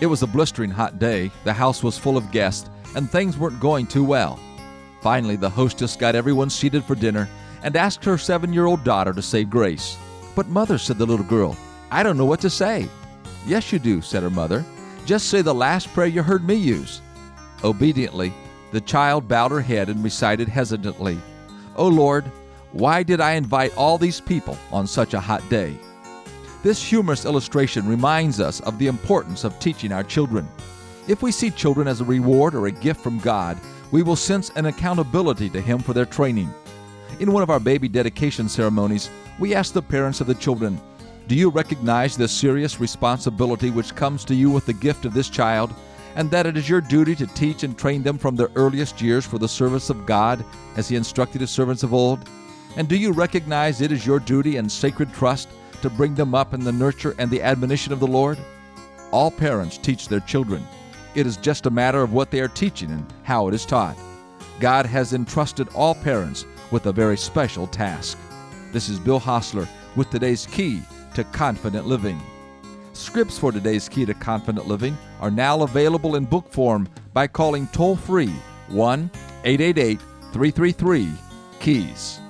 It was a blistering hot day, the house was full of guests, and things weren't going too well. Finally, the hostess got everyone seated for dinner and asked her seven year old daughter to say grace. But, mother, said the little girl, I don't know what to say. Yes, you do, said her mother. Just say the last prayer you heard me use. Obediently, the child bowed her head and recited hesitantly, O Lord, why did I invite all these people on such a hot day? This humorous illustration reminds us of the importance of teaching our children. If we see children as a reward or a gift from God, we will sense an accountability to Him for their training. In one of our baby dedication ceremonies, we asked the parents of the children, Do you recognize the serious responsibility which comes to you with the gift of this child, and that it is your duty to teach and train them from their earliest years for the service of God, as He instructed His servants of old? And do you recognize it is your duty and sacred trust to bring them up in the nurture and the admonition of the Lord? All parents teach their children. It is just a matter of what they are teaching and how it is taught. God has entrusted all parents with a very special task. This is Bill Hostler with today's key to confident living. Scripts for today's key to confident living are now available in book form by calling toll free 1 888 333 KEYS.